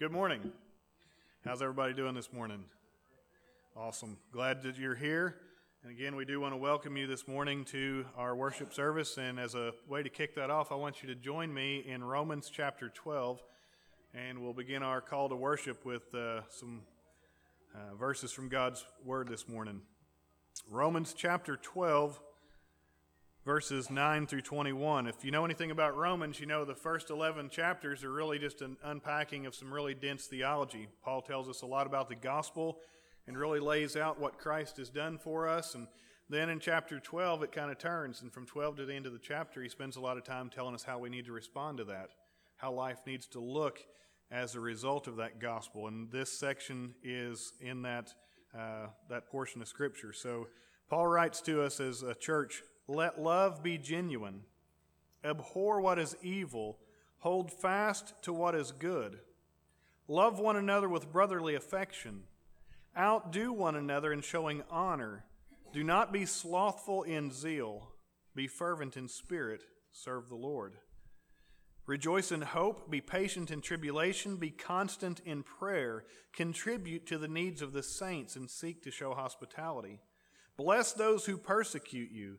Good morning. How's everybody doing this morning? Awesome. Glad that you're here. And again, we do want to welcome you this morning to our worship service. And as a way to kick that off, I want you to join me in Romans chapter 12. And we'll begin our call to worship with uh, some uh, verses from God's Word this morning. Romans chapter 12 verses 9 through 21. If you know anything about Romans, you know the first 11 chapters are really just an unpacking of some really dense theology. Paul tells us a lot about the gospel and really lays out what Christ has done for us. And then in chapter 12, it kind of turns. And from 12 to the end of the chapter, he spends a lot of time telling us how we need to respond to that, how life needs to look as a result of that gospel. And this section is in that, uh, that portion of Scripture. So Paul writes to us as a church let love be genuine. Abhor what is evil. Hold fast to what is good. Love one another with brotherly affection. Outdo one another in showing honor. Do not be slothful in zeal. Be fervent in spirit. Serve the Lord. Rejoice in hope. Be patient in tribulation. Be constant in prayer. Contribute to the needs of the saints and seek to show hospitality. Bless those who persecute you.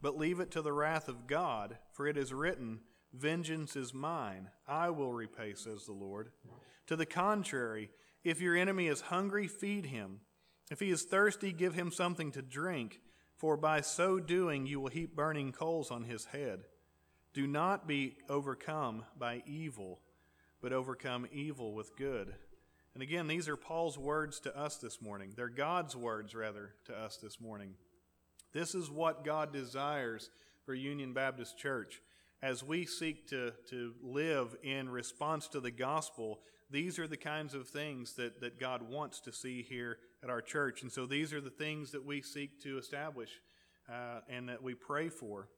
but leave it to the wrath of God, for it is written, Vengeance is mine, I will repay, says the Lord. To the contrary, if your enemy is hungry, feed him. If he is thirsty, give him something to drink, for by so doing you will heap burning coals on his head. Do not be overcome by evil, but overcome evil with good. And again, these are Paul's words to us this morning. They're God's words, rather, to us this morning. This is what God desires for Union Baptist Church. As we seek to, to live in response to the gospel, these are the kinds of things that, that God wants to see here at our church. And so these are the things that we seek to establish uh, and that we pray for.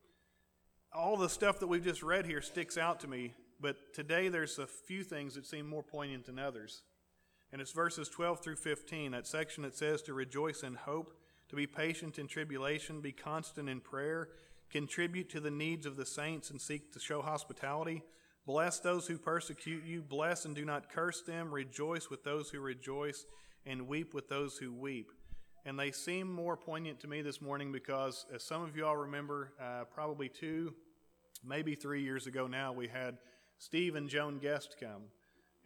All the stuff that we've just read here sticks out to me, but today there's a few things that seem more poignant than others. And it's verses 12 through 15, that section that says to rejoice in hope to be patient in tribulation, be constant in prayer, contribute to the needs of the saints, and seek to show hospitality. Bless those who persecute you, bless and do not curse them, rejoice with those who rejoice, and weep with those who weep. And they seem more poignant to me this morning because, as some of you all remember, uh, probably two, maybe three years ago now, we had Steve and Joan Guest come.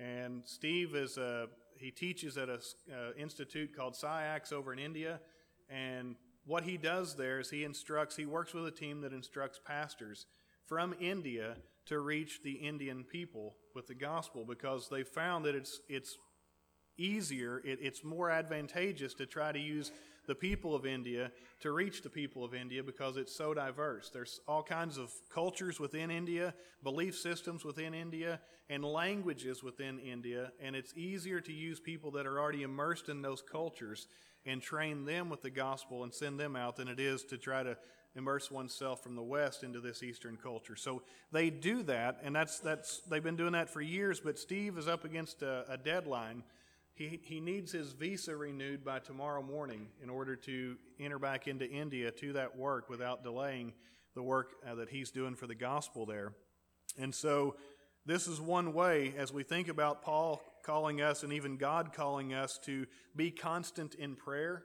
And Steve is a, he teaches at an uh, institute called SAIACS over in India. And what he does there is he instructs, he works with a team that instructs pastors from India to reach the Indian people with the gospel because they found that it's, it's easier, it, it's more advantageous to try to use the people of India to reach the people of India because it's so diverse. There's all kinds of cultures within India, belief systems within India, and languages within India, and it's easier to use people that are already immersed in those cultures and train them with the gospel and send them out than it is to try to immerse oneself from the West into this Eastern culture. So they do that, and that's, that's, they've been doing that for years, but Steve is up against a, a deadline. He, he needs his visa renewed by tomorrow morning in order to enter back into India to that work without delaying the work uh, that he's doing for the gospel there. And so this is one way as we think about Paul calling us and even God calling us to be constant in prayer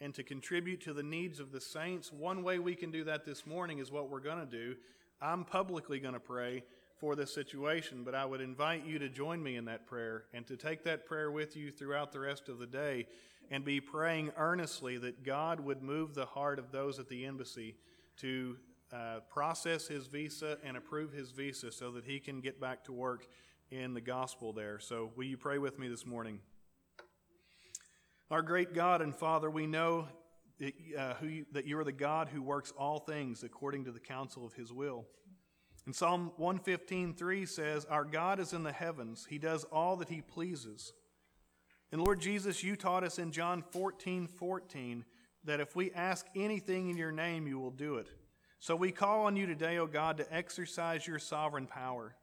and to contribute to the needs of the saints. One way we can do that this morning is what we're going to do. I'm publicly going to pray for this situation, but I would invite you to join me in that prayer and to take that prayer with you throughout the rest of the day and be praying earnestly that God would move the heart of those at the embassy to uh, process his visa and approve his visa so that he can get back to work in the gospel there. So, will you pray with me this morning? Our great God and Father, we know that, uh, you, that you are the God who works all things according to the counsel of his will. And Psalm 115.3 says, Our God is in the heavens. He does all that he pleases. And Lord Jesus, you taught us in John 14 14 that if we ask anything in your name, you will do it. So we call on you today, O God, to exercise your sovereign power.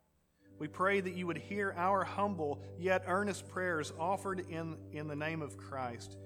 We pray that you would hear our humble yet earnest prayers offered in, in the name of Christ,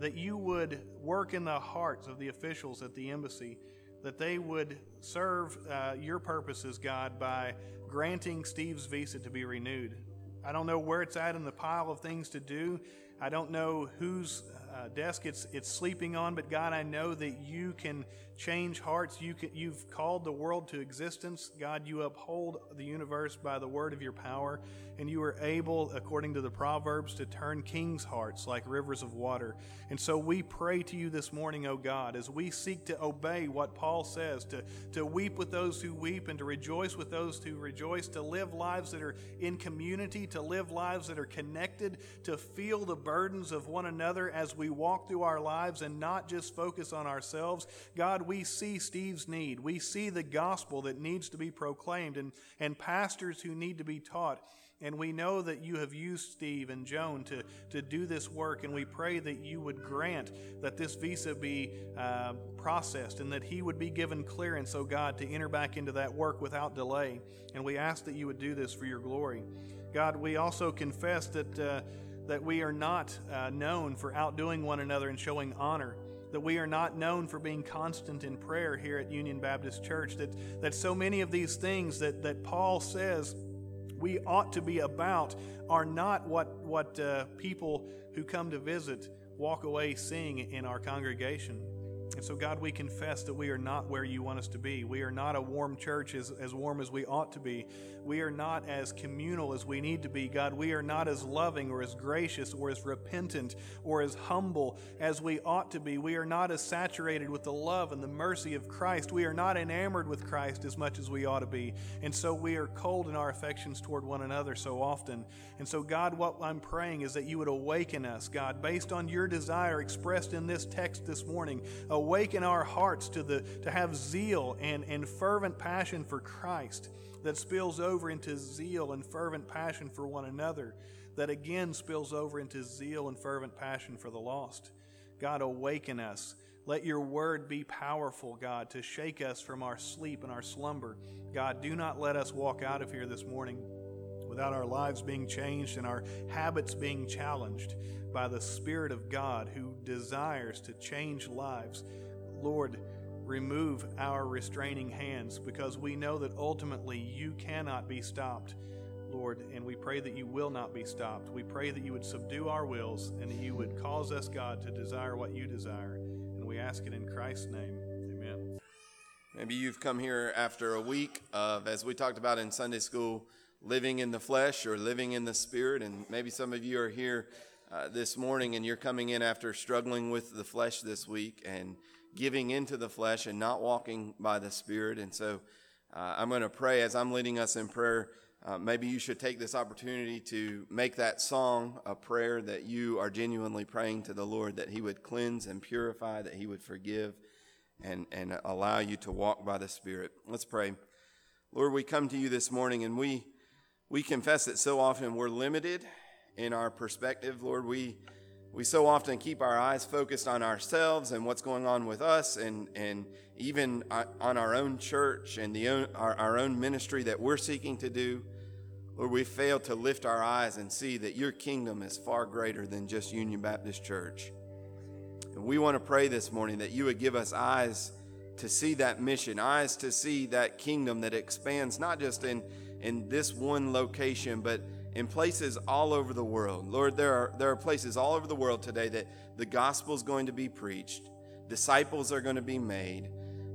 that you would work in the hearts of the officials at the embassy, that they would serve uh, your purposes, God, by granting Steve's visa to be renewed. I don't know where it's at in the pile of things to do. I don't know whose uh, desk it's, it's sleeping on, but God, I know that you can change hearts. You can, you've called the world to existence. God, you uphold the universe by the word of your power, and you are able, according to the Proverbs, to turn kings' hearts like rivers of water. And so we pray to you this morning, O God, as we seek to obey what Paul says, to, to weep with those who weep and to rejoice with those who rejoice, to live lives that are in community, to live lives that are connected, to feel the burdens of one another as we walk through our lives and not just focus on ourselves. God, we see Steve's need. We see the gospel that needs to be proclaimed and, and pastors who need to be taught. And we know that you have used Steve and Joan to, to do this work, and we pray that you would grant that this visa be uh, processed and that he would be given clearance, oh God, to enter back into that work without delay. And we ask that you would do this for your glory. God, we also confess that, uh, that we are not uh, known for outdoing one another and showing honor that we are not known for being constant in prayer here at Union Baptist Church, that, that so many of these things that, that Paul says we ought to be about are not what, what uh, people who come to visit walk away seeing in our congregation. And so, God, we confess that we are not where you want us to be. We are not a warm church as, as warm as we ought to be. We are not as communal as we need to be. God, we are not as loving or as gracious or as repentant or as humble as we ought to be. We are not as saturated with the love and the mercy of Christ. We are not enamored with Christ as much as we ought to be. And so we are cold in our affections toward one another so often. And so, God, what I'm praying is that you would awaken us, God, based on your desire expressed in this text this morning. Awaken our hearts to, the, to have zeal and, and fervent passion for Christ that spills over into zeal and fervent passion for one another, that again spills over into zeal and fervent passion for the lost. God, awaken us. Let your word be powerful, God, to shake us from our sleep and our slumber. God, do not let us walk out of here this morning without our lives being changed and our habits being challenged by the Spirit of God who desires to change lives. Lord, remove our restraining hands because we know that ultimately you cannot be stopped, Lord, and we pray that you will not be stopped. We pray that you would subdue our wills and that you would cause us, God, to desire what you desire. And we ask it in Christ's name. Amen. Maybe you've come here after a week of, as we talked about in Sunday school, living in the flesh or living in the spirit. And maybe some of you are here uh, this morning and you're coming in after struggling with the flesh this week and giving into the flesh and not walking by the Spirit. And so uh, I'm going to pray as I'm leading us in prayer. Uh, maybe you should take this opportunity to make that song a prayer that you are genuinely praying to the Lord that He would cleanse and purify, that He would forgive and, and allow you to walk by the Spirit. Let's pray. Lord, we come to you this morning and we, we confess that so often we're limited in our perspective. Lord, we we so often keep our eyes focused on ourselves and what's going on with us and, and even uh, on our own church and the own, our, our own ministry that we're seeking to do. Lord, we fail to lift our eyes and see that your kingdom is far greater than just Union Baptist Church. And we want to pray this morning that you would give us eyes to see that mission, eyes to see that kingdom that expands not just in, in this one location, but in places all over the world. Lord, there are, there are places all over the world today that the gospel is going to be preached, disciples are going to be made,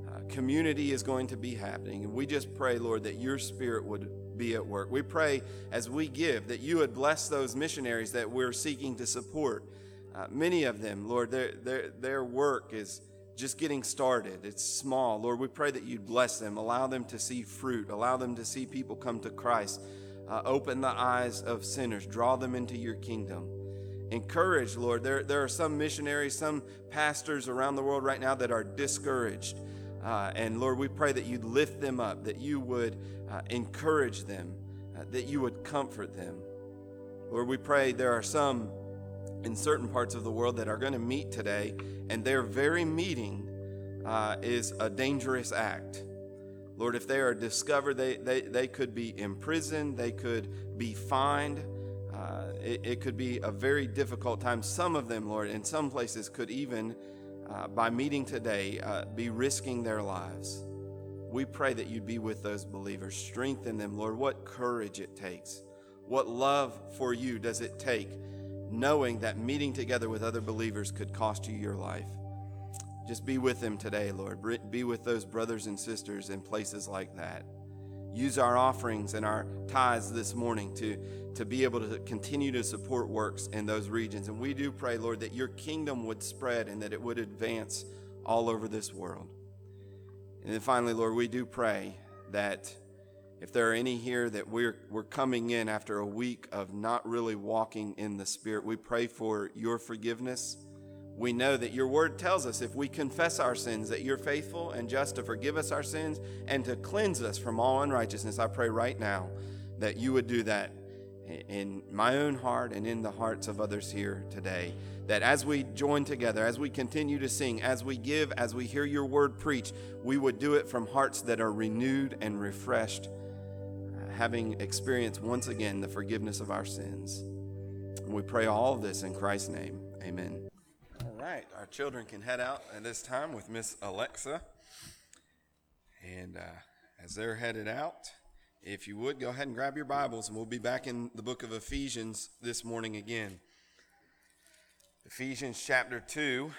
uh, community is going to be happening. And we just pray, Lord, that your spirit would be at work. We pray as we give that you would bless those missionaries that we're seeking to support. Uh, many of them, Lord, their, their, their work is just getting started. It's small. Lord, we pray that you'd bless them, allow them to see fruit, allow them to see people come to Christ. Uh, open the eyes of sinners, draw them into your kingdom. Encourage, Lord. There, there are some missionaries, some pastors around the world right now that are discouraged. Uh, and Lord, we pray that you'd lift them up, that you would uh, encourage them, uh, that you would comfort them. Lord, we pray there are some in certain parts of the world that are going to meet today, and their very meeting uh, is a dangerous act. Lord, if they are discovered, they, they, they could be imprisoned, they could be fined. Uh, it, it, could be a very difficult time. Some of them, Lord, in some places could even, uh, by meeting today, uh, be risking their lives. We pray that you'd be with those believers. Strengthen them, Lord. What courage it takes. What love for you does it take, knowing that meeting together with other believers could cost you your life. Just be with them today, Lord. Be with those brothers and sisters in places like that. Use our offerings and our tithes this morning to, to be able to continue to support works in those regions. And we do pray, Lord, that your kingdom would spread and that it would advance all over this world. And then finally, Lord, we do pray that if there are any here that we're, we're coming in after a week of not really walking in the Spirit, we pray for your forgiveness we know that your word tells us if we confess our sins, that you're faithful and just to forgive us our sins and to cleanse us from all unrighteousness. I pray right now that you would do that in my own heart and in the hearts of others here today. That as we join together, as we continue to sing, as we give, as we hear your word preached, we would do it from hearts that are renewed and refreshed, uh, having experienced once again the forgiveness of our sins. We pray all of this in Christ's name. Amen right, our children can head out at this time with Miss Alexa. And uh, as they're headed out, if you would, go ahead and grab your Bibles, and we'll be back in the book of Ephesians this morning again. Ephesians chapter 2.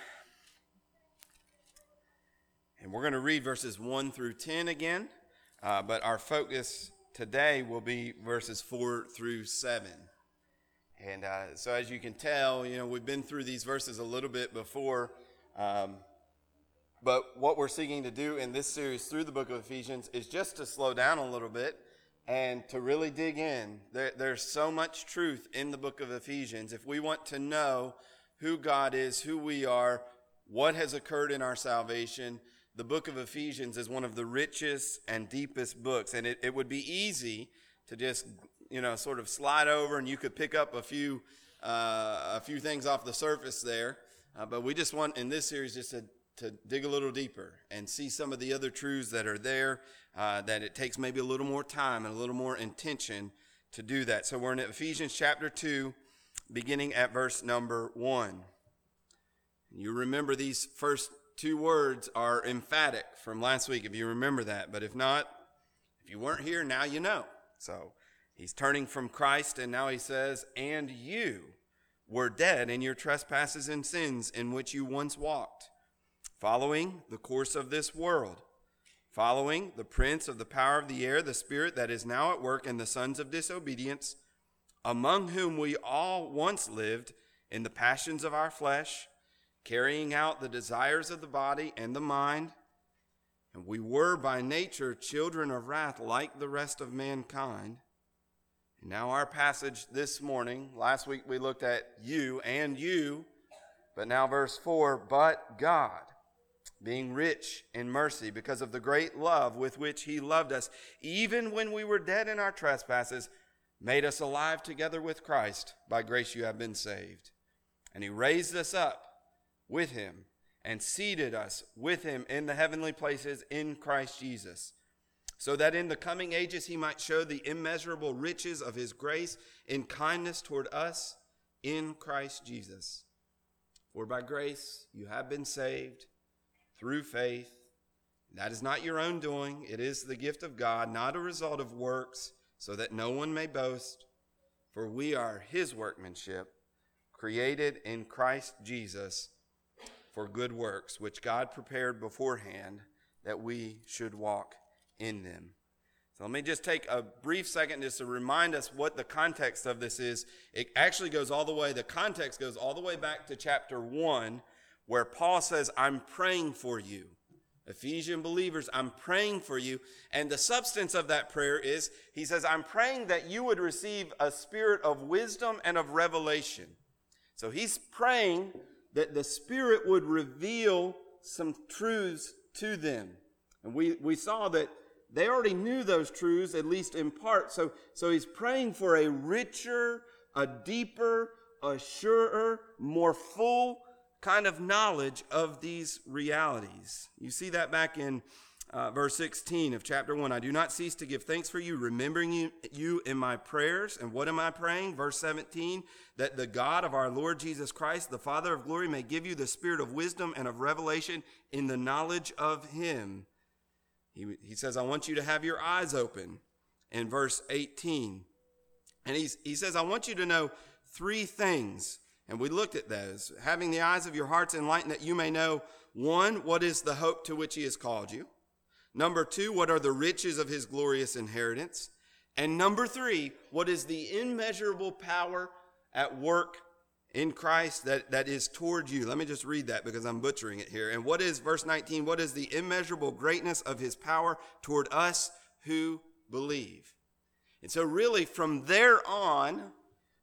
And we're going to read verses 1 through 10 again, uh, but our focus today will be verses 4 through 7. And uh, so, as you can tell, you know, we've been through these verses a little bit before. Um, but what we're seeking to do in this series through the book of Ephesians is just to slow down a little bit and to really dig in. There, there's so much truth in the book of Ephesians. If we want to know who God is, who we are, what has occurred in our salvation, the book of Ephesians is one of the richest and deepest books. And it, it would be easy to just you know, sort of slide over and you could pick up a few, uh, a few things off the surface there. Uh, but we just want in this series just to, to dig a little deeper and see some of the other truths that are there, uh, that it takes maybe a little more time and a little more intention to do that. So we're in Ephesians chapter 2, beginning at verse number 1. You remember these first two words are emphatic from last week, if you remember that. But if not, if you weren't here, now you know. So He's turning from Christ, and now he says, And you were dead in your trespasses and sins in which you once walked, following the course of this world, following the prince of the power of the air, the spirit that is now at work in the sons of disobedience, among whom we all once lived in the passions of our flesh, carrying out the desires of the body and the mind. And we were by nature children of wrath like the rest of mankind. Now, our passage this morning, last week we looked at you and you, but now verse 4 But God, being rich in mercy, because of the great love with which He loved us, even when we were dead in our trespasses, made us alive together with Christ. By grace you have been saved. And He raised us up with Him and seated us with Him in the heavenly places in Christ Jesus so that in the coming ages he might show the immeasurable riches of his grace in kindness toward us in Christ Jesus. For by grace you have been saved through faith. That is not your own doing, it is the gift of God, not a result of works, so that no one may boast. For we are his workmanship, created in Christ Jesus for good works, which God prepared beforehand that we should walk in them. So let me just take a brief second just to remind us what the context of this is. It actually goes all the way, the context goes all the way back to chapter 1, where Paul says, I'm praying for you. Ephesian believers, I'm praying for you. And the substance of that prayer is, he says, I'm praying that you would receive a spirit of wisdom and of revelation. So he's praying that the Spirit would reveal some truths to them. And we, we saw that they already knew those truths, at least in part. So, so he's praying for a richer, a deeper, a surer, more full kind of knowledge of these realities. You see that back in uh, verse 16 of chapter 1. I do not cease to give thanks for you, remembering you, you in my prayers. And what am I praying? Verse 17 that the God of our Lord Jesus Christ, the Father of glory, may give you the spirit of wisdom and of revelation in the knowledge of him. He, he says, I want you to have your eyes open. In verse 18. And he's, he says, I want you to know three things and we looked at those. Having the eyes of your hearts enlightened that you may know one, what is the hope to which he has called you? Number two, what are the riches of his glorious inheritance? And number three, what is the immeasurable power at work in Christ that, that is toward you? Let me just read that because I'm butchering it here. And what is, verse 19, what is the immeasurable greatness of his power toward us who believe? And so, really, from there on,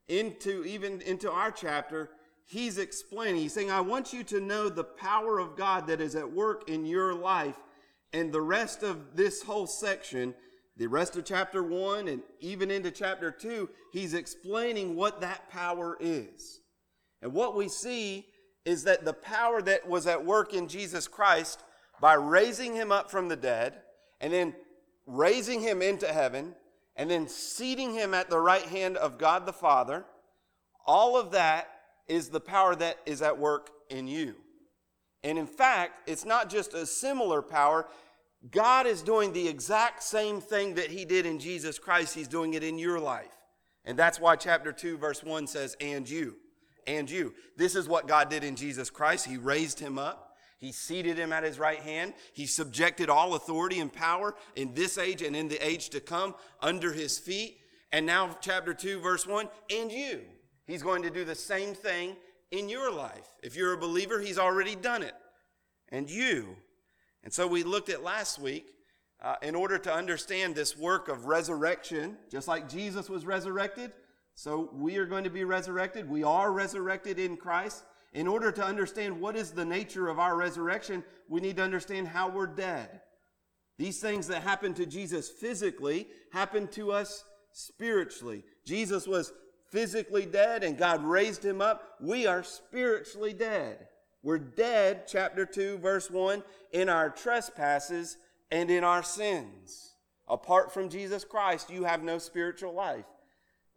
into even into our chapter, he's explaining, he's saying, I want you to know the power of God that is at work in your life. And the rest of this whole section, the rest of chapter one and even into chapter two, he's explaining what that power is. And what we see is that the power that was at work in Jesus Christ by raising him up from the dead and then raising him into heaven and then seating him at the right hand of God the Father, all of that is the power that is at work in you. And in fact, it's not just a similar power. God is doing the exact same thing that he did in Jesus Christ. He's doing it in your life. And that's why chapter 2, verse 1 says, and you. And you. This is what God did in Jesus Christ. He raised him up. He seated him at his right hand. He subjected all authority and power in this age and in the age to come under his feet. And now, chapter 2, verse 1, and you. He's going to do the same thing in your life. If you're a believer, he's already done it. And you. And so we looked at last week, uh, in order to understand this work of resurrection, just like Jesus was resurrected, so we are going to be resurrected. We are resurrected in Christ. In order to understand what is the nature of our resurrection, we need to understand how we're dead. These things that happened to Jesus physically happened to us spiritually. Jesus was physically dead and God raised him up. We are spiritually dead. We're dead, chapter 2, verse 1, in our trespasses and in our sins. Apart from Jesus Christ, you have no spiritual life.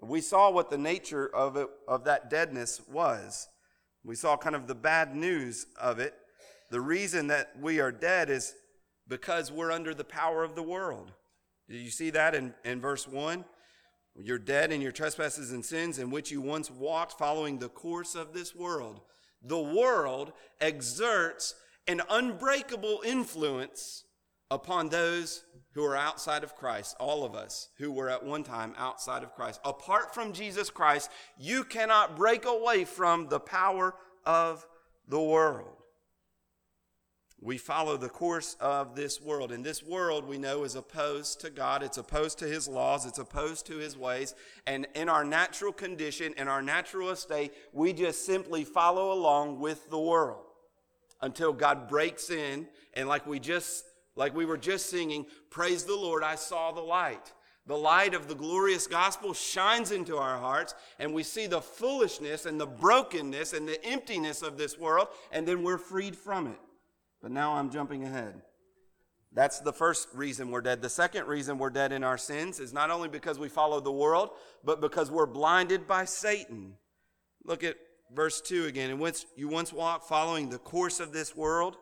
We saw what the nature of, it, of that deadness was. We saw kind of the bad news of it. The reason that we are dead is because we're under the power of the world. Do you see that in, in verse 1? You're dead in your trespasses and sins in which you once walked following the course of this world. The world exerts an unbreakable influence upon those who are outside of Christ, all of us who were at one time outside of Christ. Apart from Jesus Christ, you cannot break away from the power of the world. We follow the course of this world. And this world we know is opposed to God. It's opposed to His laws. It's opposed to His ways. And in our natural condition, in our natural estate, we just simply follow along with the world until God breaks in. And like we just like we were just singing, Praise the Lord, I saw the light. The light of the glorious gospel shines into our hearts, and we see the foolishness and the brokenness and the emptiness of this world, and then we're freed from it. But now I'm jumping ahead. That's the first reason we're dead. The second reason we're dead in our sins is not only because we follow the world, but because we're blinded by Satan. Look at verse 2 again. In which you once walked following the course of this world,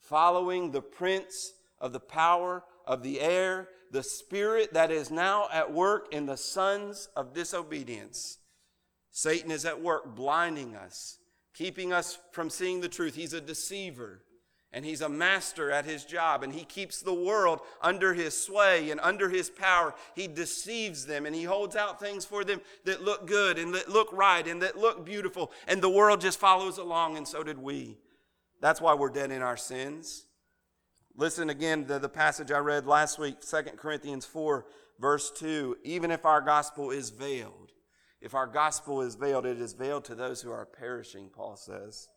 following the prince of the power of the air, the spirit that is now at work in the sons of disobedience. Satan is at work blinding us, keeping us from seeing the truth. He's a deceiver and he's a master at his job and he keeps the world under his sway and under his power. He deceives them and he holds out things for them that look good and that look right and that look beautiful and the world just follows along and so did we. That's why we're dead in our sins. Listen again to the passage I read last week, 2 Corinthians 4, verse 2. Even if our gospel is veiled, if our gospel is veiled, it is veiled to those who are perishing, Paul says.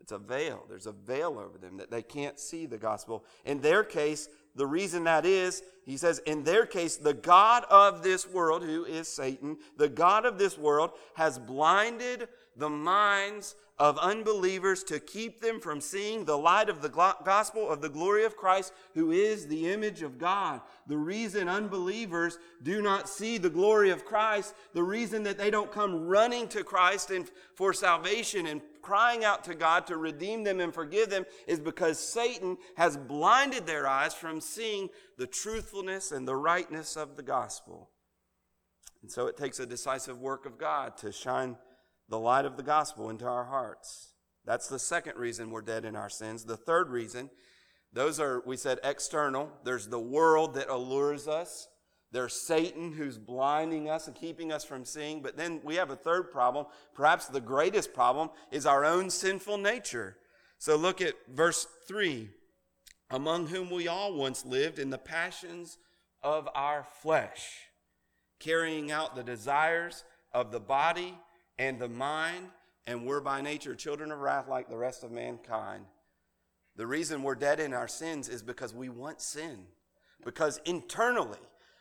It's a veil. There's a veil over them that they can't see the gospel. In their case, the reason that is, he says, in their case, the God of this world, who is Satan, the God of this world has blinded the minds of unbelievers to keep them from seeing the light of the gospel of the glory of Christ, who is the image of God. The reason unbelievers do not see the glory of Christ, the reason that they don't come running to Christ and for salvation and crying out to God to redeem them and forgive them is because Satan has blinded their eyes from seeing the truthfulness and the rightness of the gospel. And so it takes a decisive work of God to shine the light of the gospel into our hearts. That's the second reason we're dead in our sins. The third reason, those are, we said, external. There's the world that allures us. There's Satan who's blinding us and keeping us from seeing. But then we have a third problem. Perhaps the greatest problem is our own sinful nature. So look at verse 3 among whom we all once lived in the passions of our flesh, carrying out the desires of the body and the mind, and we're by nature children of wrath like the rest of mankind. The reason we're dead in our sins is because we want sin. Because internally,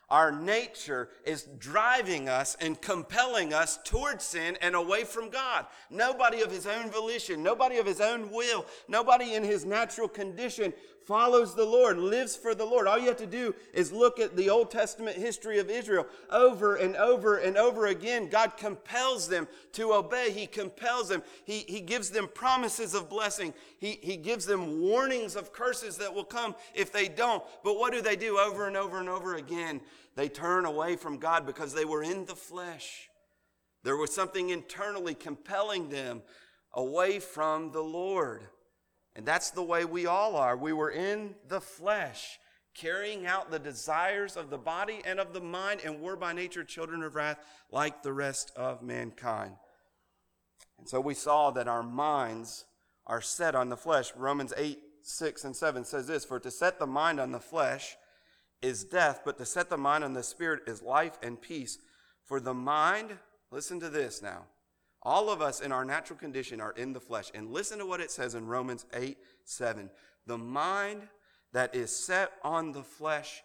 our nature is driving us and compelling us towards sin and away from God. Nobody of his own volition, nobody of his own will, nobody in his natural condition follows the Lord, lives for the Lord. All you have to do is look at the Old Testament history of Israel over and over and over again. God compels them to obey. He compels them. He, he gives them promises of blessing. He, he gives them warnings of curses that will come if they don't. But what do they do over and over and over again? They turn away from God because they were in the flesh. There was something internally compelling them away from the Lord. And that's the way we all are. We were in the flesh, carrying out the desires of the body and of the mind, and we're by nature children of wrath like the rest of mankind. And so we saw that our minds are set on the flesh. Romans 8, 6, and 7 says this For to set the mind on the flesh is death, but to set the mind on the spirit is life and peace. For the mind, listen to this now all of us in our natural condition are in the flesh. And listen to what it says in Romans 8 7. The mind that is set on the flesh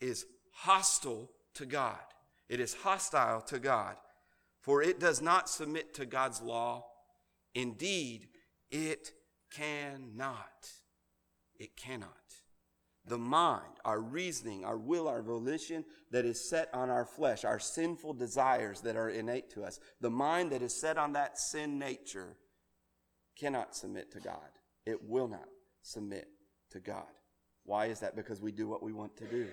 is hostile to God. It is hostile to God, for it does not submit to God's law. Indeed, it cannot. It cannot the mind, our reasoning, our will, our volition that is set on our flesh, our sinful desires that are innate to us, the mind that is set on that sin nature cannot submit to God. It will not submit to God. Why is that? Because we do what we want to do.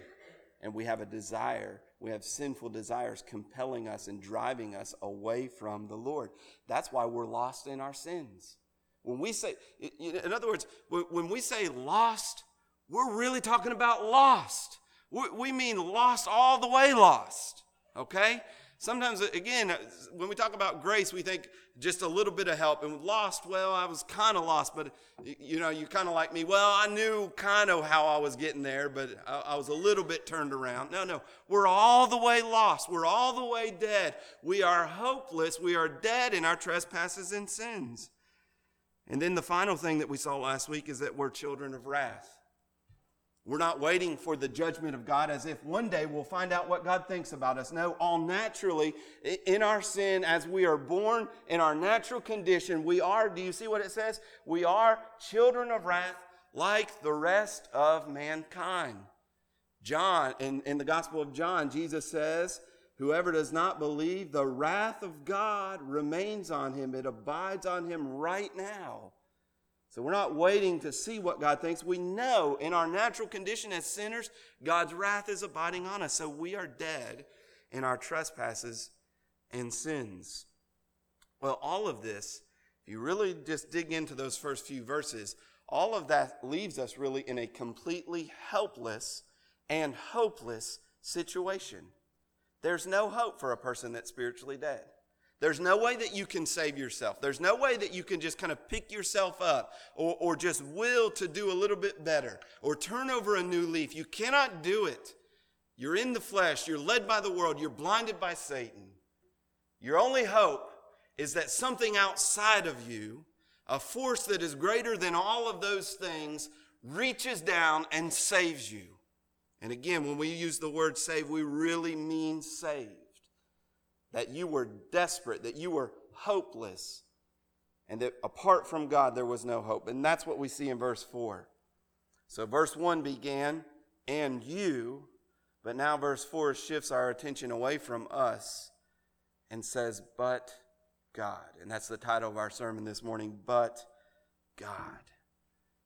And we have a desire, we have sinful desires compelling us and driving us away from the Lord. That's why we're lost in our sins. When we say, in other words, when we say lost, we're really talking about lost. We mean lost, all the way lost. Okay? Sometimes, again, when we talk about grace, we think just a little bit of help. And lost, well, I was kind of lost, but you know, you kind of like me. Well, I knew kind of how I was getting there, but I, I was a little bit turned around. No, no, we're all the way lost. We're all the way dead. We are hopeless. We are dead in our trespasses and sins. And then the final thing that we saw last week is that we're children of wrath. We're not waiting for the judgment of God as if one day we'll find out what God thinks about us. No, all naturally, in our sin, as we are born in our natural condition, we are, do you see what it says? We are children of wrath like the rest of mankind. John, in, in the Gospel of John, Jesus says, Whoever does not believe, the wrath of God remains on him. It abides on him right now. So we're not waiting to see what God thinks. We know in our natural condition as sinners, God's wrath is abiding on us. So we are dead in our trespasses and sins. Well, all of this, if you really just dig into those first few verses, all of that leaves us really in a completely helpless and hopeless situation. There's no hope for a person that's spiritually dead. There's no way that you can save yourself. There's no way that you can just kind of pick yourself up or, or just will to do a little bit better or turn over a new leaf. You cannot do it. You're in the flesh. You're led by the world. You're blinded by Satan. Your only hope is that something outside of you, a force that is greater than all of those things, reaches down and saves you. And again, when we use the word save, we really mean saved. That you were desperate, that you were hopeless, and that apart from God there was no hope. And that's what we see in verse 4. So verse 1 began, and you, but now verse 4 shifts our attention away from us and says, but God. And that's the title of our sermon this morning, but God.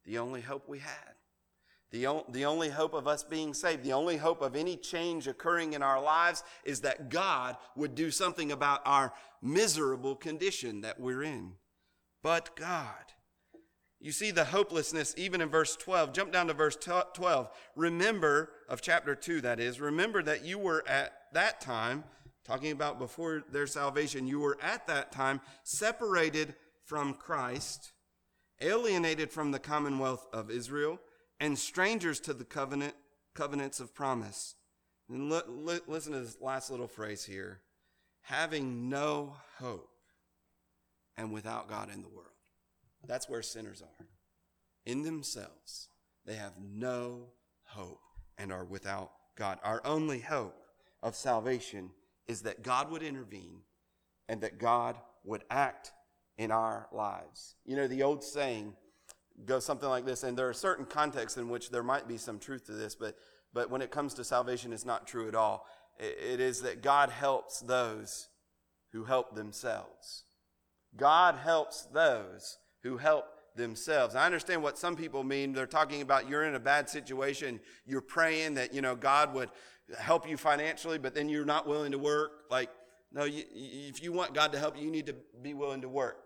The only hope we had. The, the only hope of us being saved, the only hope of any change occurring in our lives is that God would do something about our miserable condition that we're in. But God. You see the hopelessness even in verse 12. Jump down to verse 12. Remember, of chapter 2, that is, remember that you were at that time, talking about before their salvation, you were at that time separated from Christ, alienated from the commonwealth of Israel and strangers to the covenant covenants of promise. And li- li- listen to this last little phrase here having no hope and without God in the world. That's where sinners are. In themselves, they have no hope and are without God. Our only hope of salvation is that God would intervene and that God would act in our lives. You know, the old saying, goes something like this, and there are certain contexts in which there might be some truth to this, but, but when it comes to salvation, it's not true at all. It, it is that God helps those who help themselves. God helps those who help themselves. I understand what some people mean. They're talking about you're in a bad situation, you're praying that, you know, God would help you financially, but then you're not willing to work. Like, no, you, if you want God to help you, you need to be willing to work.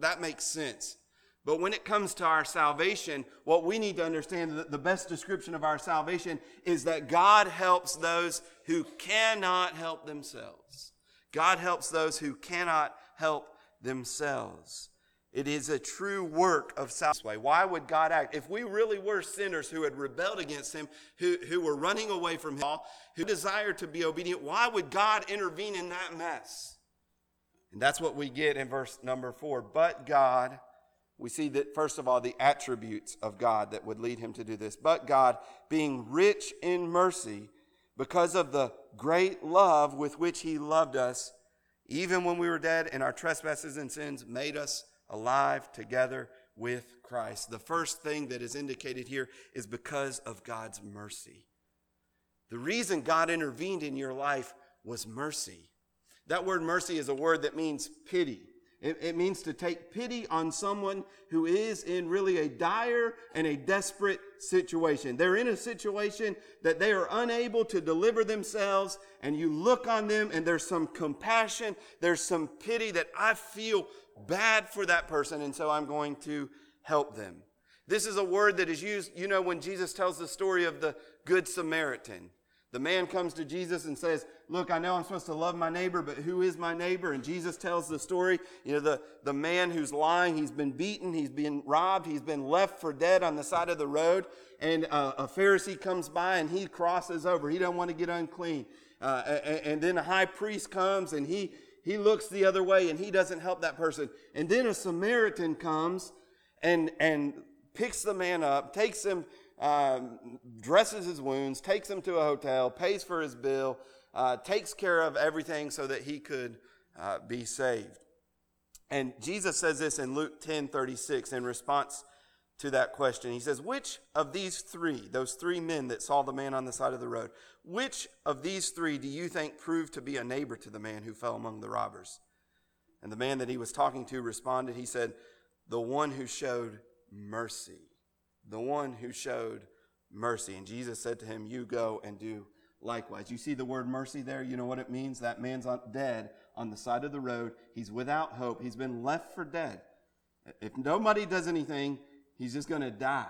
That makes sense. But when it comes to our salvation, what we need to understand the best description of our salvation is that God helps those who cannot help themselves. God helps those who cannot help themselves. It is a true work of salvation. Why would God act? If we really were sinners who had rebelled against Him, who, who were running away from Him, who desired to be obedient, why would God intervene in that mess? And that's what we get in verse number four. But God, we see that, first of all, the attributes of God that would lead him to do this. But God, being rich in mercy, because of the great love with which he loved us, even when we were dead in our trespasses and sins, made us alive together with Christ. The first thing that is indicated here is because of God's mercy. The reason God intervened in your life was mercy. That word mercy is a word that means pity. It, it, means to take pity on someone who is in really a dire and a desperate situation. They're in a situation that they are unable to deliver themselves, and you look on them, and there's some compassion, there's some pity that I feel bad for that person, and so I'm going to help them. This is a word that is used, you know, when Jesus tells the story of the Good Samaritan. The man comes to Jesus and says, Look, I know I'm supposed to love my neighbor, but who is my neighbor? And Jesus tells the story. You know, the, the man who's lying, he's been beaten, he's been robbed, he's been left for dead on the side of the road. And uh, a Pharisee comes by and he crosses over. He doesn't want to get unclean. Uh, and, and then a high priest comes and he, he looks the other way and he doesn't help that person. And then a Samaritan comes and, and picks the man up, takes him um, dresses his wounds, takes him to a hotel, pays for his bill, uh, takes care of everything so that he could uh, be saved. And Jesus says this in Luke 10 36 in response to that question. He says, Which of these three, those three men that saw the man on the side of the road, which of these three do you think proved to be a neighbor to the man who fell among the robbers? And the man that he was talking to responded, He said, The one who showed mercy the one who showed mercy. And Jesus said to him, You go and do likewise. You see the word mercy there? You know what it means? That man's dead on the side of the road. He's without hope. He's been left for dead. If nobody does anything, he's just going to die.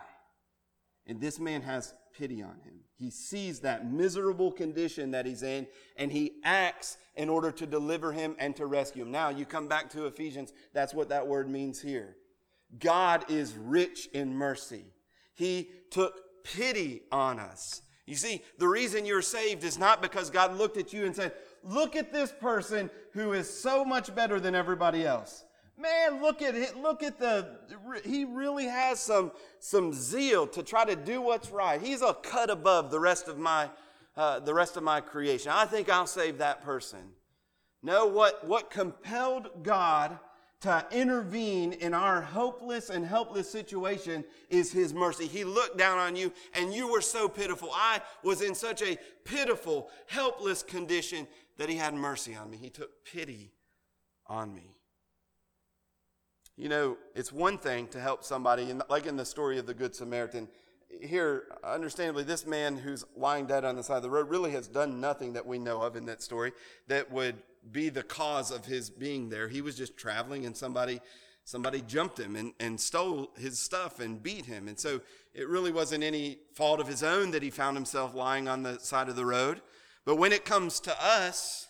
And this man has pity on him. He sees that miserable condition that he's in and he acts in order to deliver him and to rescue him. Now, you come back to Ephesians, that's what that word means here. God is rich in mercy. He took pity on us. You see, the reason you're saved is not because God looked at you and said, Look at this person who is so much better than everybody else. Man, look at it. Look at the, he really has some, some zeal to try to do what's right. He's a cut above the rest of my, uh, the rest of my creation. I think I'll save that person. No, what, what compelled God to intervene in our hopeless and helpless situation is His mercy. He looked down on you and you were so pitiful. I was in such a pitiful, helpless condition that He had mercy on me. He took pity on me. You know, it's one thing to help somebody, like in the story of the Good Samaritan. Here, understandably, this man who's lying dead on the side of the road really has done nothing that we know of in that story that would be the cause of his being there. He was just traveling and somebody somebody jumped him and, and stole his stuff and beat him. And so it really wasn't any fault of his own that he found himself lying on the side of the road. But when it comes to us,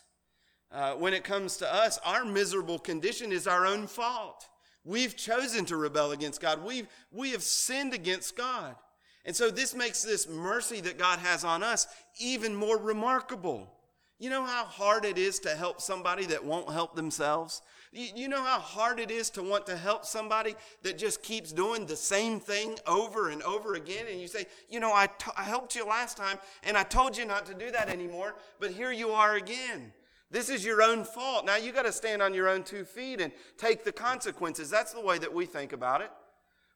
uh, when it comes to us, our miserable condition is our own fault. We've chosen to rebel against God. We've, we have sinned against God. And so this makes this mercy that God has on us even more remarkable. You know how hard it is to help somebody that won't help themselves? You know how hard it is to want to help somebody that just keeps doing the same thing over and over again? And you say, You know, I, t- I helped you last time and I told you not to do that anymore, but here you are again. This is your own fault. Now you got to stand on your own two feet and take the consequences. That's the way that we think about it.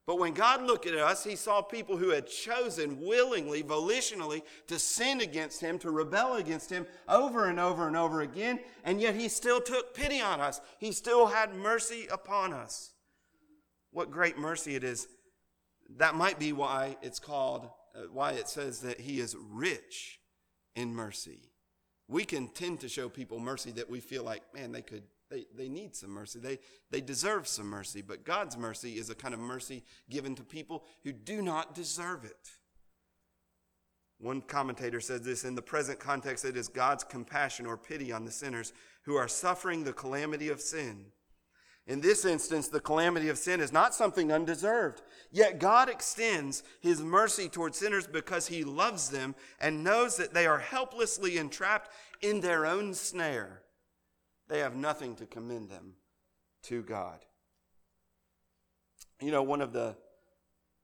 But when God looked at us, he saw people who had chosen willingly, volitionally to sin against him, to rebel against him over and over and over again, and yet he still took pity on us. He still had mercy upon us. What great mercy it is. That might be why it's called, uh, why it says that he is rich in mercy. We can tend to show people mercy that we feel like, man, they could they, they need some mercy. They, they deserve some mercy. But God's mercy is a kind of mercy given to people who do not deserve it. One commentator says this in the present context, it is God's compassion or pity on the sinners who are suffering the calamity of sin. In this instance, the calamity of sin is not something undeserved. Yet God extends his mercy towards sinners because he loves them and knows that they are helplessly entrapped in their own snare they have nothing to commend them to God. You know, one of the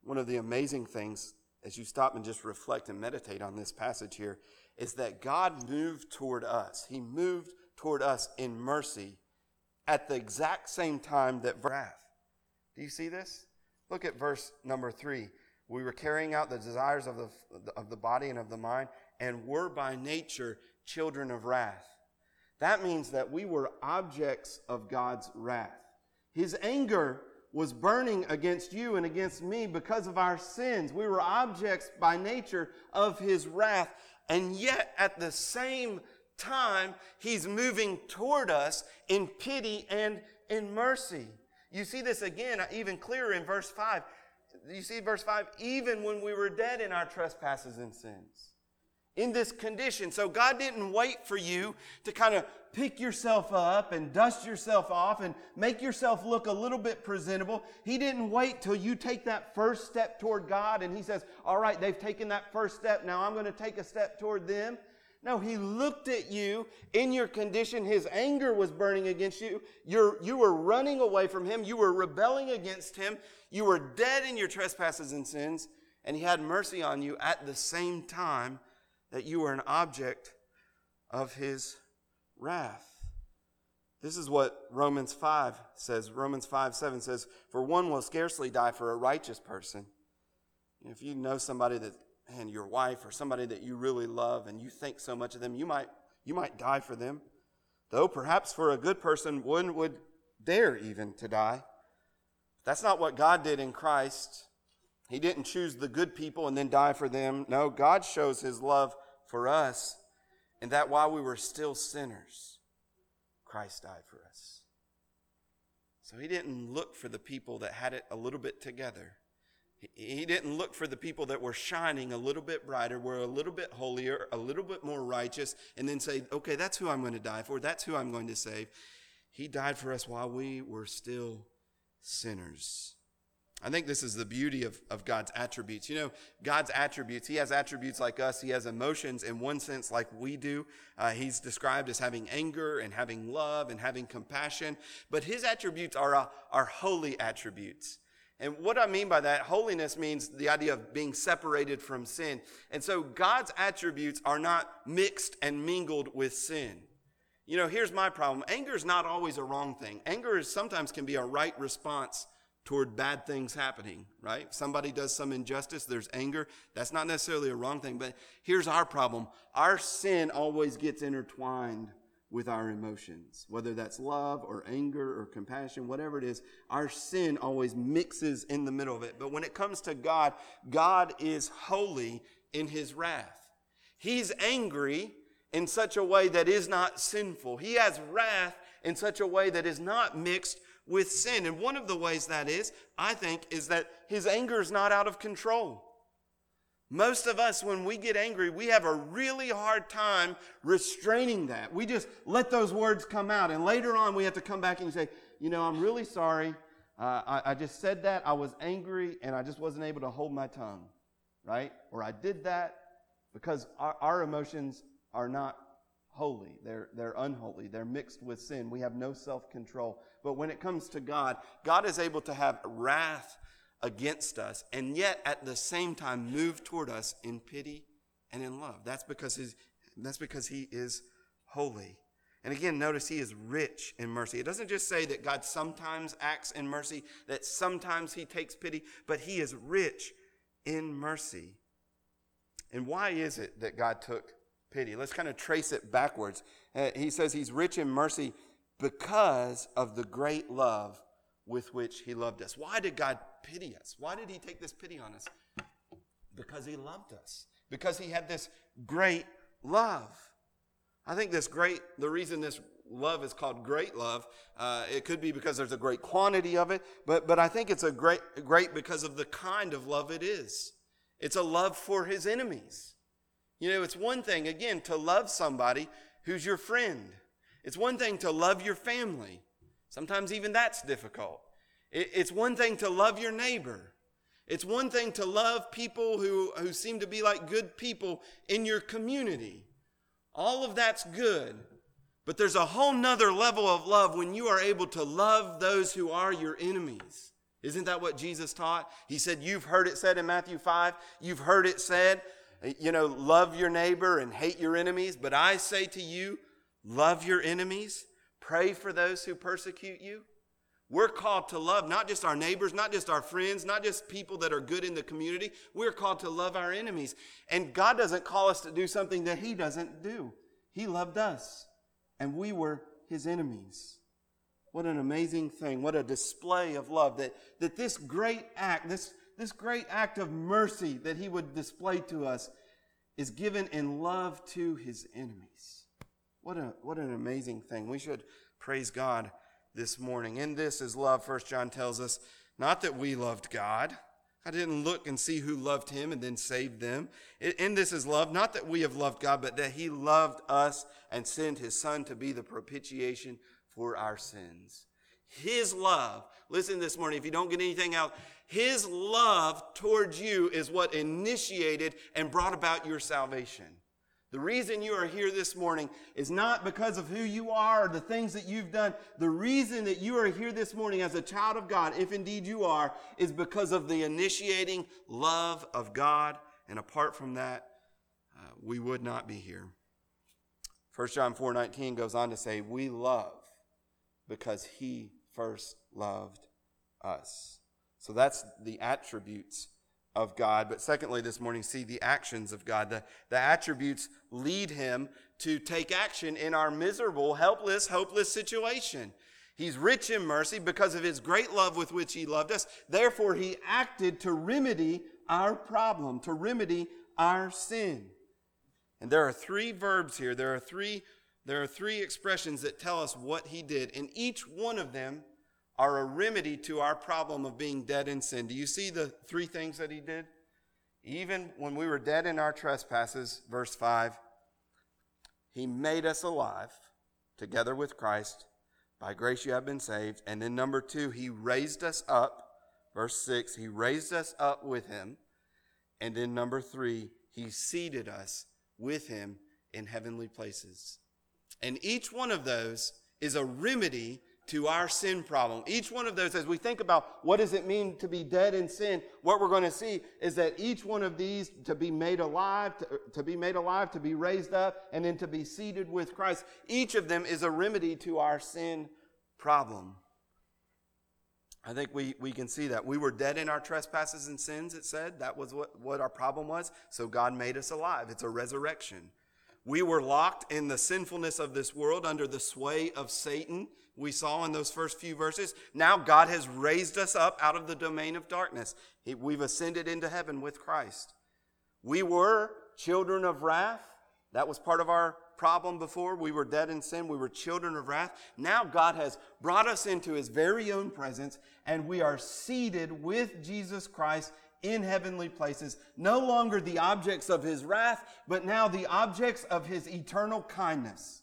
one of the amazing things as you stop and just reflect and meditate on this passage here is that God moved toward us. He moved toward us in mercy at the exact same time that wrath. Do you see this? Look at verse number 3. We were carrying out the desires of the, of the body and of the mind, and were by nature children of wrath. That means that we were objects of God's wrath. His anger was burning against you and against me because of our sins. We were objects by nature of his wrath. And yet, at the same time, he's moving toward us in pity and in mercy. You see this again, even clearer in verse 5. You see verse 5 even when we were dead in our trespasses and sins in this condition. So God didn't wait for you to kind of pick yourself up and dust yourself off and make yourself look a little bit presentable. He didn't wait till you take that first step toward God and He says, All right, they've taken that first step. Now I'm going to take a step toward them. No, He looked at you in your condition. His anger was burning against you. You're, you were running away from Him. You were rebelling against Him. You were dead in your trespasses and sins. And He had mercy on you at the same time that you are an object of his wrath. This is what Romans 5 says. Romans 5 7 says, For one will scarcely die for a righteous person. If you know somebody that, and your wife or somebody that you really love and you think so much of them, you might, you might die for them. Though perhaps for a good person, one would dare even to die. That's not what God did in Christ. He didn't choose the good people and then die for them. No, God shows his love for us, and that while we were still sinners, Christ died for us. So he didn't look for the people that had it a little bit together. He didn't look for the people that were shining a little bit brighter, were a little bit holier, a little bit more righteous, and then say, okay, that's who I'm going to die for. That's who I'm going to save. He died for us while we were still sinners. I think this is the beauty of, of God's attributes. You know, God's attributes, He has attributes like us. He has emotions in one sense like we do. Uh, he's described as having anger and having love and having compassion. But His attributes are, uh, are holy attributes. And what I mean by that, holiness means the idea of being separated from sin. And so God's attributes are not mixed and mingled with sin. You know, here's my problem. Anger is not always a wrong thing. Anger is sometimes can be a right response toward bad things happening, right? Somebody does some injustice, there's anger. That's not necessarily a wrong thing, but here's our problem. Our sin always gets intertwined with our emotions, whether that's love or anger or compassion, whatever it is, our sin always mixes in the middle of it. But when it comes to God, God is holy in his wrath. He's angry in such a way that is not sinful. He has wrath in such a way that is not mixed with sin. And one of the ways that is, I think, is that his anger is not out of control. Most of us, when we get angry, we have a really hard time restraining that. We just let those words come out. And later on, we have to come back and say, you know, I'm really sorry. Uh, I, I just said that. I was angry and I just wasn't able to hold my tongue, right? Or I did that because our, our emotions are not holy. They're, they're unholy. They're mixed with sin. We have no self control. But when it comes to God, God is able to have wrath against us and yet at the same time move toward us in pity and in love. That's because, his, that's because he is holy. And again, notice he is rich in mercy. It doesn't just say that God sometimes acts in mercy, that sometimes he takes pity, but he is rich in mercy. And why is it that God took pity? Let's kind of trace it backwards. Uh, he says he's rich in mercy because of the great love with which he loved us. Why did God pity us? Why did he take this pity on us? Because he loved us. Because he had this great love. I think this great, the reason this love is called great love, uh, it could be because there's a great quantity of it, but, but I think it's a great, great because of the kind of love it is. It's a love for his enemies. You know, it's one thing, again, to love somebody who's your friend. It's one thing to love your family. Sometimes even that's difficult. It's one thing to love your neighbor. It's one thing to love people who, who seem to be like good people in your community. All of that's good. But there's a whole nother level of love when you are able to love those who are your enemies. Isn't that what Jesus taught? He said, You've heard it said in Matthew 5, you've heard it said, you know, love your neighbor and hate your enemies. But I say to you, love your enemies, pray for those who persecute you. We're called to love not just our neighbors, not just our friends, not just people that are good in the community. We're called to love our enemies. And God doesn't call us to do something that He doesn't do. He loved us, and we were His enemies. What an amazing thing. What a display of love that, that this great act, this, this great act of mercy that He would display to us is given in love to His enemies. What, a, what an amazing thing. We should praise God this morning. In this is love, First John tells us, not that we loved God. I didn't look and see who loved him and then saved them. In this is love, not that we have loved God, but that he loved us and sent his son to be the propitiation for our sins. His love, listen this morning, if you don't get anything out, his love towards you is what initiated and brought about your salvation. The reason you are here this morning is not because of who you are or the things that you've done. The reason that you are here this morning as a child of God, if indeed you are, is because of the initiating love of God. And apart from that, uh, we would not be here. 1 John 4:19 goes on to say, "We love because he first loved us." So that's the attributes of God. But secondly, this morning, see the actions of God. The, the attributes lead him to take action in our miserable, helpless, hopeless situation. He's rich in mercy because of his great love with which he loved us. Therefore, he acted to remedy our problem, to remedy our sin. And there are three verbs here. There are three, there are three expressions that tell us what he did. And each one of them are a remedy to our problem of being dead in sin. Do you see the three things that he did? Even when we were dead in our trespasses, verse 5, he made us alive together with Christ. By grace you have been saved. And then number two, he raised us up Verse 6, He raised us up with Him. And then number three, He seated us with Him in heavenly places. And each one of those is a remedy to our sin problem. Each one of those, as we think about what does it mean to be dead in sin, what we're going to see is that each one of these to be made alive, to, to, be made alive, to be raised up, and then to be seated with Christ, each of them is a remedy to our sin problem. I think we, we can see that. We were dead in our trespasses and sins, it said. That was what, what our problem was. So God made us alive. It's a resurrection. We were locked in the sinfulness of this world under the sway of Satan we saw in those first few verses. Now God has raised us up out of the domain of darkness. we've ascended into heaven with Christ. We were children of wrath. That was part of our problem before. We were dead in sin. We were children of wrath. Now God has brought us into his very own presence and we are seated with Jesus Christ in heavenly places, no longer the objects of his wrath, but now the objects of his eternal kindness.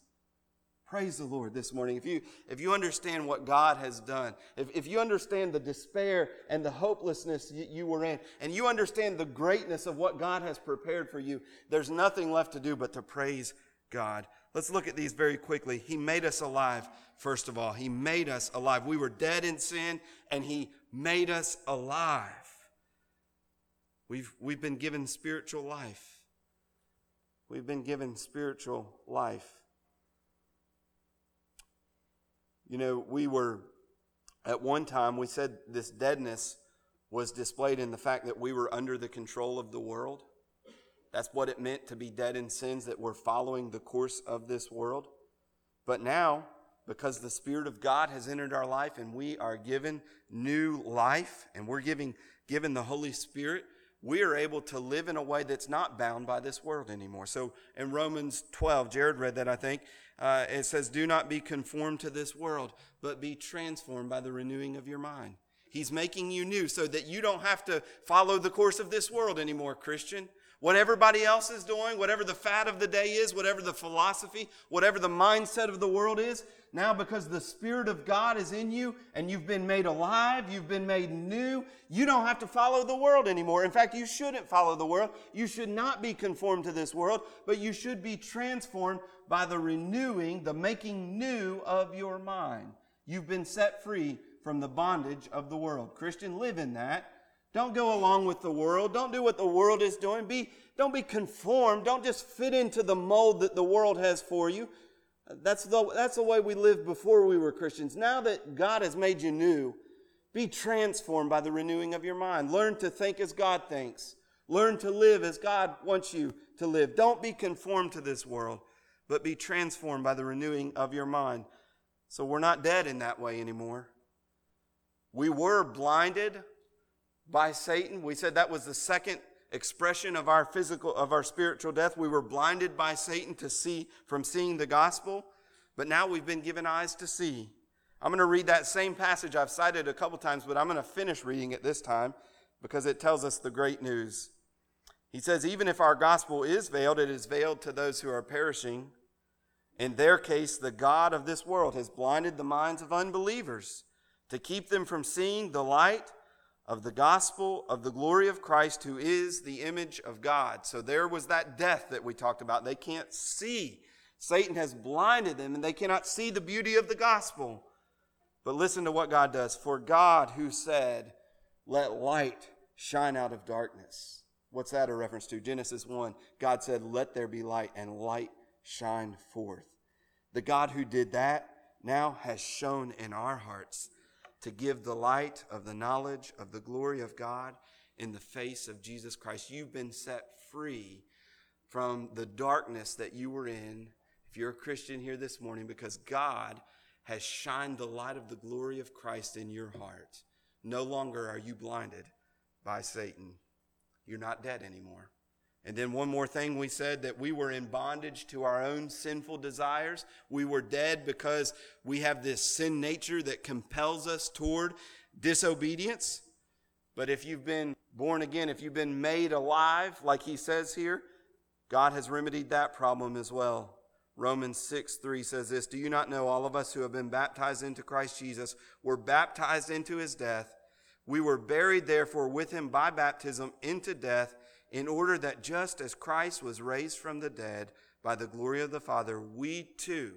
Praise the Lord this morning. If you, if you understand what God has done, if, if you understand the despair and the hopelessness you, you were in, and you understand the greatness of what God has prepared for you, there's nothing left to do but to praise God. Let's look at these very quickly. He made us alive, first of all. He made us alive. We were dead in sin, and He made us alive. We've, we've been given spiritual life. We've been given spiritual life. You know, we were, at one time, we said this deadness was displayed in the fact that we were under the control of the world. That's what it meant to be dead in sins, that we're following the course of this world. But now, because the Spirit of God has entered our life and we are given new life and we're giving, given the Holy Spirit, we are able to live in a way that's not bound by this world anymore. So in Romans 12, Jared read that, I think, uh, it says, Do not be conformed to this world, but be transformed by the renewing of your mind. He's making you new so that you don't have to follow the course of this world anymore, Christian. What everybody else is doing, whatever the fad of the day is, whatever the philosophy, whatever the mindset of the world is, now because the Spirit of God is in you and you've been made alive, you've been made new, you don't have to follow the world anymore. In fact, you shouldn't follow the world. You should not be conformed to this world, but you should be transformed by the renewing, the making new of your mind. You've been set free from the bondage of the world. Christian, live in that. Don't go along with the world. Don't do what the world is doing. Be, don't be conformed. Don't just fit into the mold that the world has for you. That's the, that's the way we lived before we were Christians. Now that God has made you new, be transformed by the renewing of your mind. Learn to think as God thinks. Learn to live as God wants you to live. Don't be conformed to this world, but be transformed by the renewing of your mind. So we're not dead in that way anymore. We were blinded by Satan. We said that was the second expression of our physical of our spiritual death. We were blinded by Satan to see from seeing the gospel, but now we've been given eyes to see. I'm going to read that same passage I've cited a couple times, but I'm going to finish reading it this time because it tells us the great news. He says, Even if our gospel is veiled, it is veiled to those who are perishing. In their case, the God of this world has blinded the minds of unbelievers to keep them from seeing the light of the gospel of the glory of Christ, who is the image of God. So there was that death that we talked about. They can't see. Satan has blinded them and they cannot see the beauty of the gospel. But listen to what God does. For God, who said, Let light shine out of darkness. What's that a reference to? Genesis 1. God said, Let there be light, and light shined forth. The God who did that now has shone in our hearts to give the light of the knowledge of the glory of God in the face of Jesus Christ. You've been set free from the darkness that you were in. If you're a Christian here this morning, because God has shined the light of the glory of Christ in your heart. No longer are you blinded by Satan. You're not dead anymore. And then one more thing we said that we were in bondage to our own sinful desires. We were dead because we have this sin nature that compels us toward disobedience. But if you've been born again, if you've been made alive, like he says here, God has remedied that problem as well. Romans 6 3 says this Do you not know all of us who have been baptized into Christ Jesus were baptized into his death? We were buried, therefore, with him by baptism into death, in order that just as Christ was raised from the dead by the glory of the Father, we too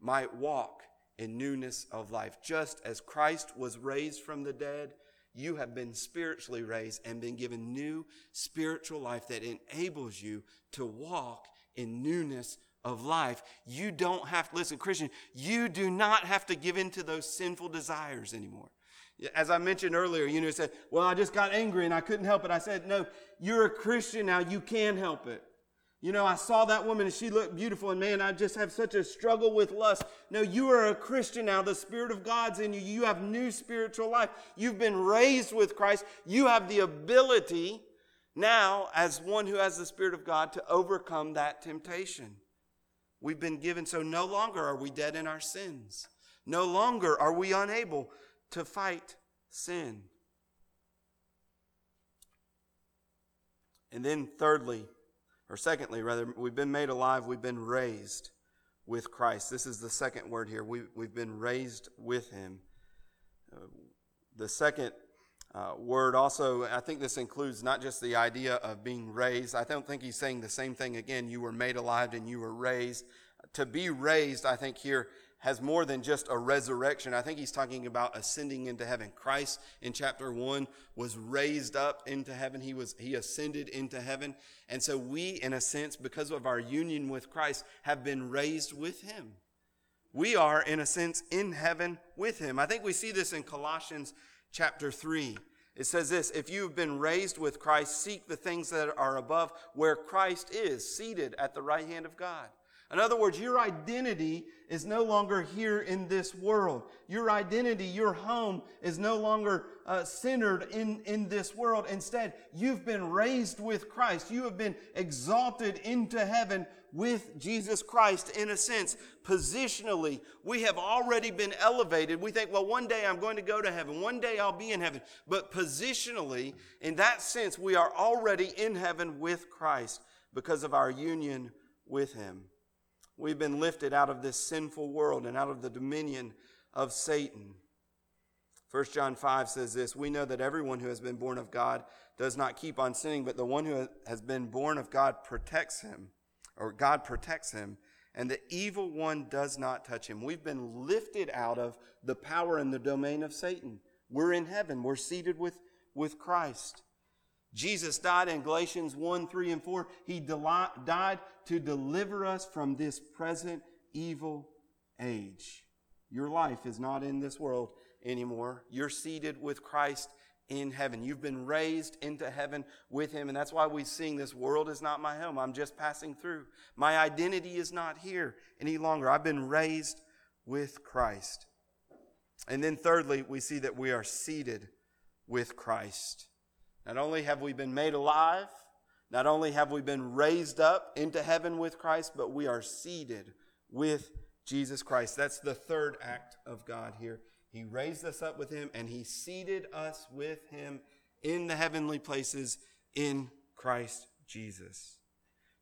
might walk in newness of life. Just as Christ was raised from the dead, you have been spiritually raised and been given new spiritual life that enables you to walk in newness of life. You don't have to, listen, Christian, you do not have to give in to those sinful desires anymore. As I mentioned earlier, you know, said, well, I just got angry and I couldn't help it. I said, no, you're a Christian now. You can help it. You know, I saw that woman and she looked beautiful and man, I just have such a struggle with lust. No, you are a Christian now. The Spirit of God's in you. You have new spiritual life. You've been raised with Christ. You have the ability now, as one who has the Spirit of God, to overcome that temptation. We've been given, so no longer are we dead in our sins. No longer are we unable to fight sin. And then, thirdly, or secondly, rather, we've been made alive, we've been raised with Christ. This is the second word here. We, we've been raised with Him. Uh, the second uh, word also, I think this includes not just the idea of being raised. I don't think he's saying the same thing again. You were made alive and you were raised. To be raised, I think here has more than just a resurrection. I think he's talking about ascending into heaven. Christ in chapter 1 was raised up into heaven. He was he ascended into heaven. And so we in a sense because of our union with Christ have been raised with him. We are in a sense in heaven with him. I think we see this in Colossians chapter 3. It says this, if you've been raised with Christ, seek the things that are above where Christ is seated at the right hand of God. In other words, your identity is no longer here in this world. Your identity, your home is no longer uh, centered in, in this world. Instead, you've been raised with Christ. You have been exalted into heaven with Jesus Christ in a sense. Positionally, we have already been elevated. We think, well, one day I'm going to go to heaven. One day I'll be in heaven. But positionally, in that sense, we are already in heaven with Christ because of our union with Him. We've been lifted out of this sinful world and out of the dominion of Satan. 1 John 5 says this We know that everyone who has been born of God does not keep on sinning, but the one who has been born of God protects him, or God protects him, and the evil one does not touch him. We've been lifted out of the power and the domain of Satan. We're in heaven, we're seated with, with Christ. Jesus died in Galatians 1, 3, and 4. He died to deliver us from this present evil age. Your life is not in this world anymore. You're seated with Christ in heaven. You've been raised into heaven with Him. And that's why we sing, This world is not my home. I'm just passing through. My identity is not here any longer. I've been raised with Christ. And then, thirdly, we see that we are seated with Christ. Not only have we been made alive, not only have we been raised up into heaven with Christ, but we are seated with Jesus Christ. That's the third act of God here. He raised us up with Him and He seated us with Him in the heavenly places in Christ Jesus.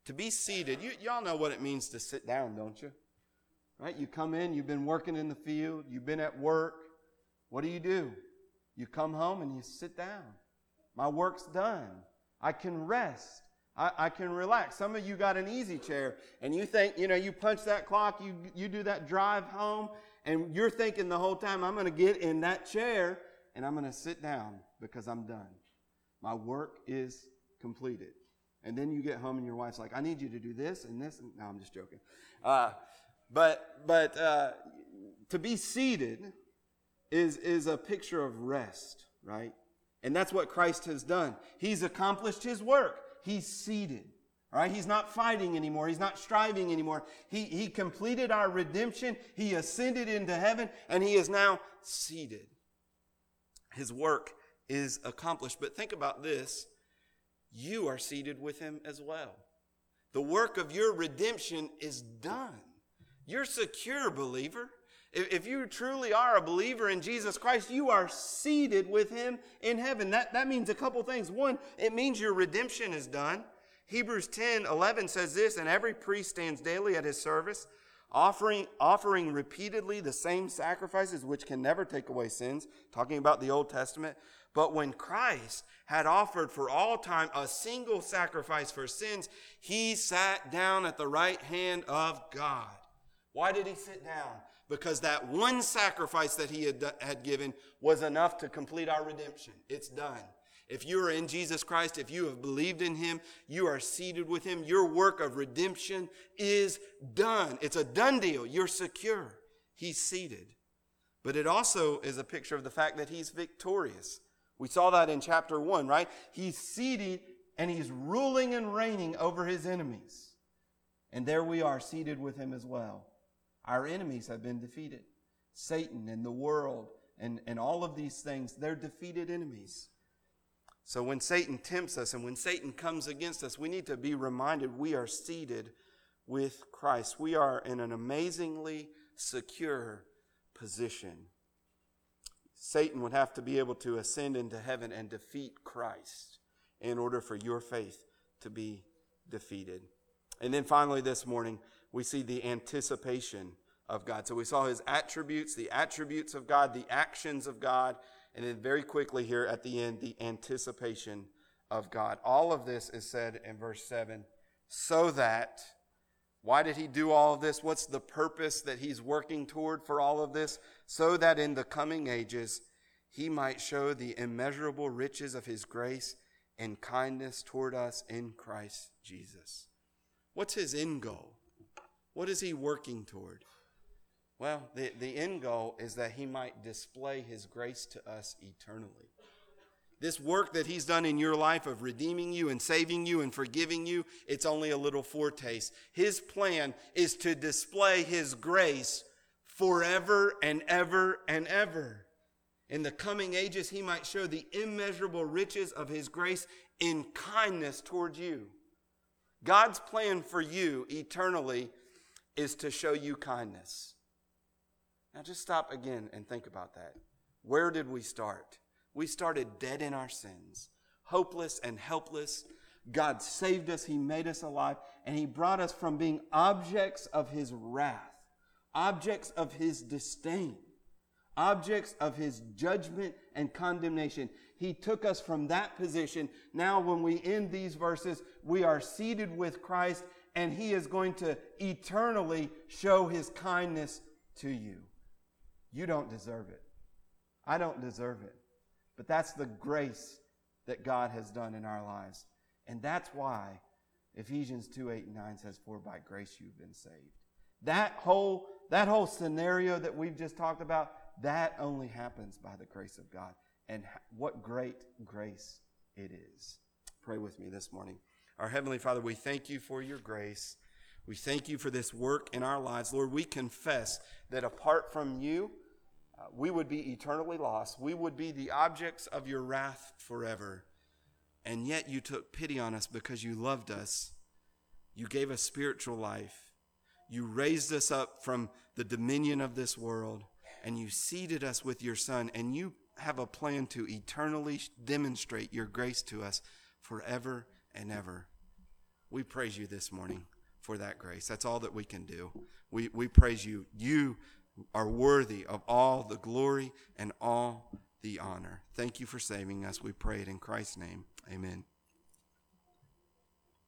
To be seated, you, y'all know what it means to sit down, don't you? Right? You come in, you've been working in the field, you've been at work. What do you do? You come home and you sit down. My work's done. I can rest. I, I, can relax. Some of you got an easy chair and you think, you know, you punch that clock, you, you do that drive home, and you're thinking the whole time, I'm going to get in that chair and I'm going to sit down because I'm done. My work is completed. And then you get home and your wife's like, I need you to do this and this. No, I'm just joking. Uh, but but uh, to be seated is, is a picture of rest, right? And that's what Christ has done. He's accomplished his work. He's seated. All right, he's not fighting anymore. He's not striving anymore. He, he completed our redemption. He ascended into heaven and he is now seated. His work is accomplished. But think about this. You are seated with him as well. The work of your redemption is done. You're secure, believer. If you truly are a believer in Jesus Christ, you are seated with him in heaven. That, that means a couple things. One, it means your redemption is done. Hebrews 10 11 says this, and every priest stands daily at his service, offering, offering repeatedly the same sacrifices which can never take away sins, talking about the Old Testament, But when Christ had offered for all time a single sacrifice for sins, he sat down at the right hand of God. Why did he sit down? Because that one sacrifice that he had, had given was enough to complete our redemption. It's done. If you are in Jesus Christ, if you have believed in him, you are seated with him. Your work of redemption is done. It's a done deal. You're secure. He's seated. But it also is a picture of the fact that he's victorious. We saw that in chapter 1, right? He's seated and he's ruling and reigning over his enemies. And there we are, seated with him as well. Our enemies have been defeated. Satan and the world and, and all of these things, they're defeated enemies. So when Satan tempts us and when Satan comes against us, we need to be reminded we are seated with Christ. We are in an amazingly secure position. Satan would have to be able to ascend into heaven and defeat Christ in order for your faith to be defeated. And then finally, this morning, we see the anticipation of God. So we saw his attributes, the attributes of God, the actions of God, and then very quickly here at the end, the anticipation of God. All of this is said in verse 7 so that. Why did he do all of this? What's the purpose that he's working toward for all of this? so that in the coming ages he might show the immeasurable riches of his grace and kindness toward us in Christ Jesus. What's his end goal? What is he working toward? Well, the, the end goal is that he might display his grace to us eternally. This work that he's done in your life of redeeming you and saving you and forgiving you, it's only a little foretaste. His plan is to display his grace forever and ever and ever. In the coming ages, he might show the immeasurable riches of his grace in kindness toward you. God's plan for you eternally is to show you kindness. Now, just stop again and think about that. Where did we start? We started dead in our sins, hopeless and helpless. God saved us, He made us alive, and He brought us from being objects of His wrath objects of his disdain, objects of his judgment and condemnation. He took us from that position. Now, when we end these verses, we are seated with Christ, and he is going to eternally show his kindness to you. You don't deserve it. I don't deserve it. But that's the grace that God has done in our lives. And that's why Ephesians 2 8 and 9 says, For by grace you've been saved. That whole that whole scenario that we've just talked about, that only happens by the grace of God. And what great grace it is. Pray with me this morning. Our Heavenly Father, we thank you for your grace. We thank you for this work in our lives. Lord, we confess that apart from you, uh, we would be eternally lost. We would be the objects of your wrath forever. And yet you took pity on us because you loved us. You gave us spiritual life. You raised us up from the dominion of this world, and you seated us with your Son, and you have a plan to eternally demonstrate your grace to us forever and ever. We praise you this morning for that grace. That's all that we can do. We, we praise you. You are worthy of all the glory and all the honor. Thank you for saving us. We pray it in Christ's name. Amen.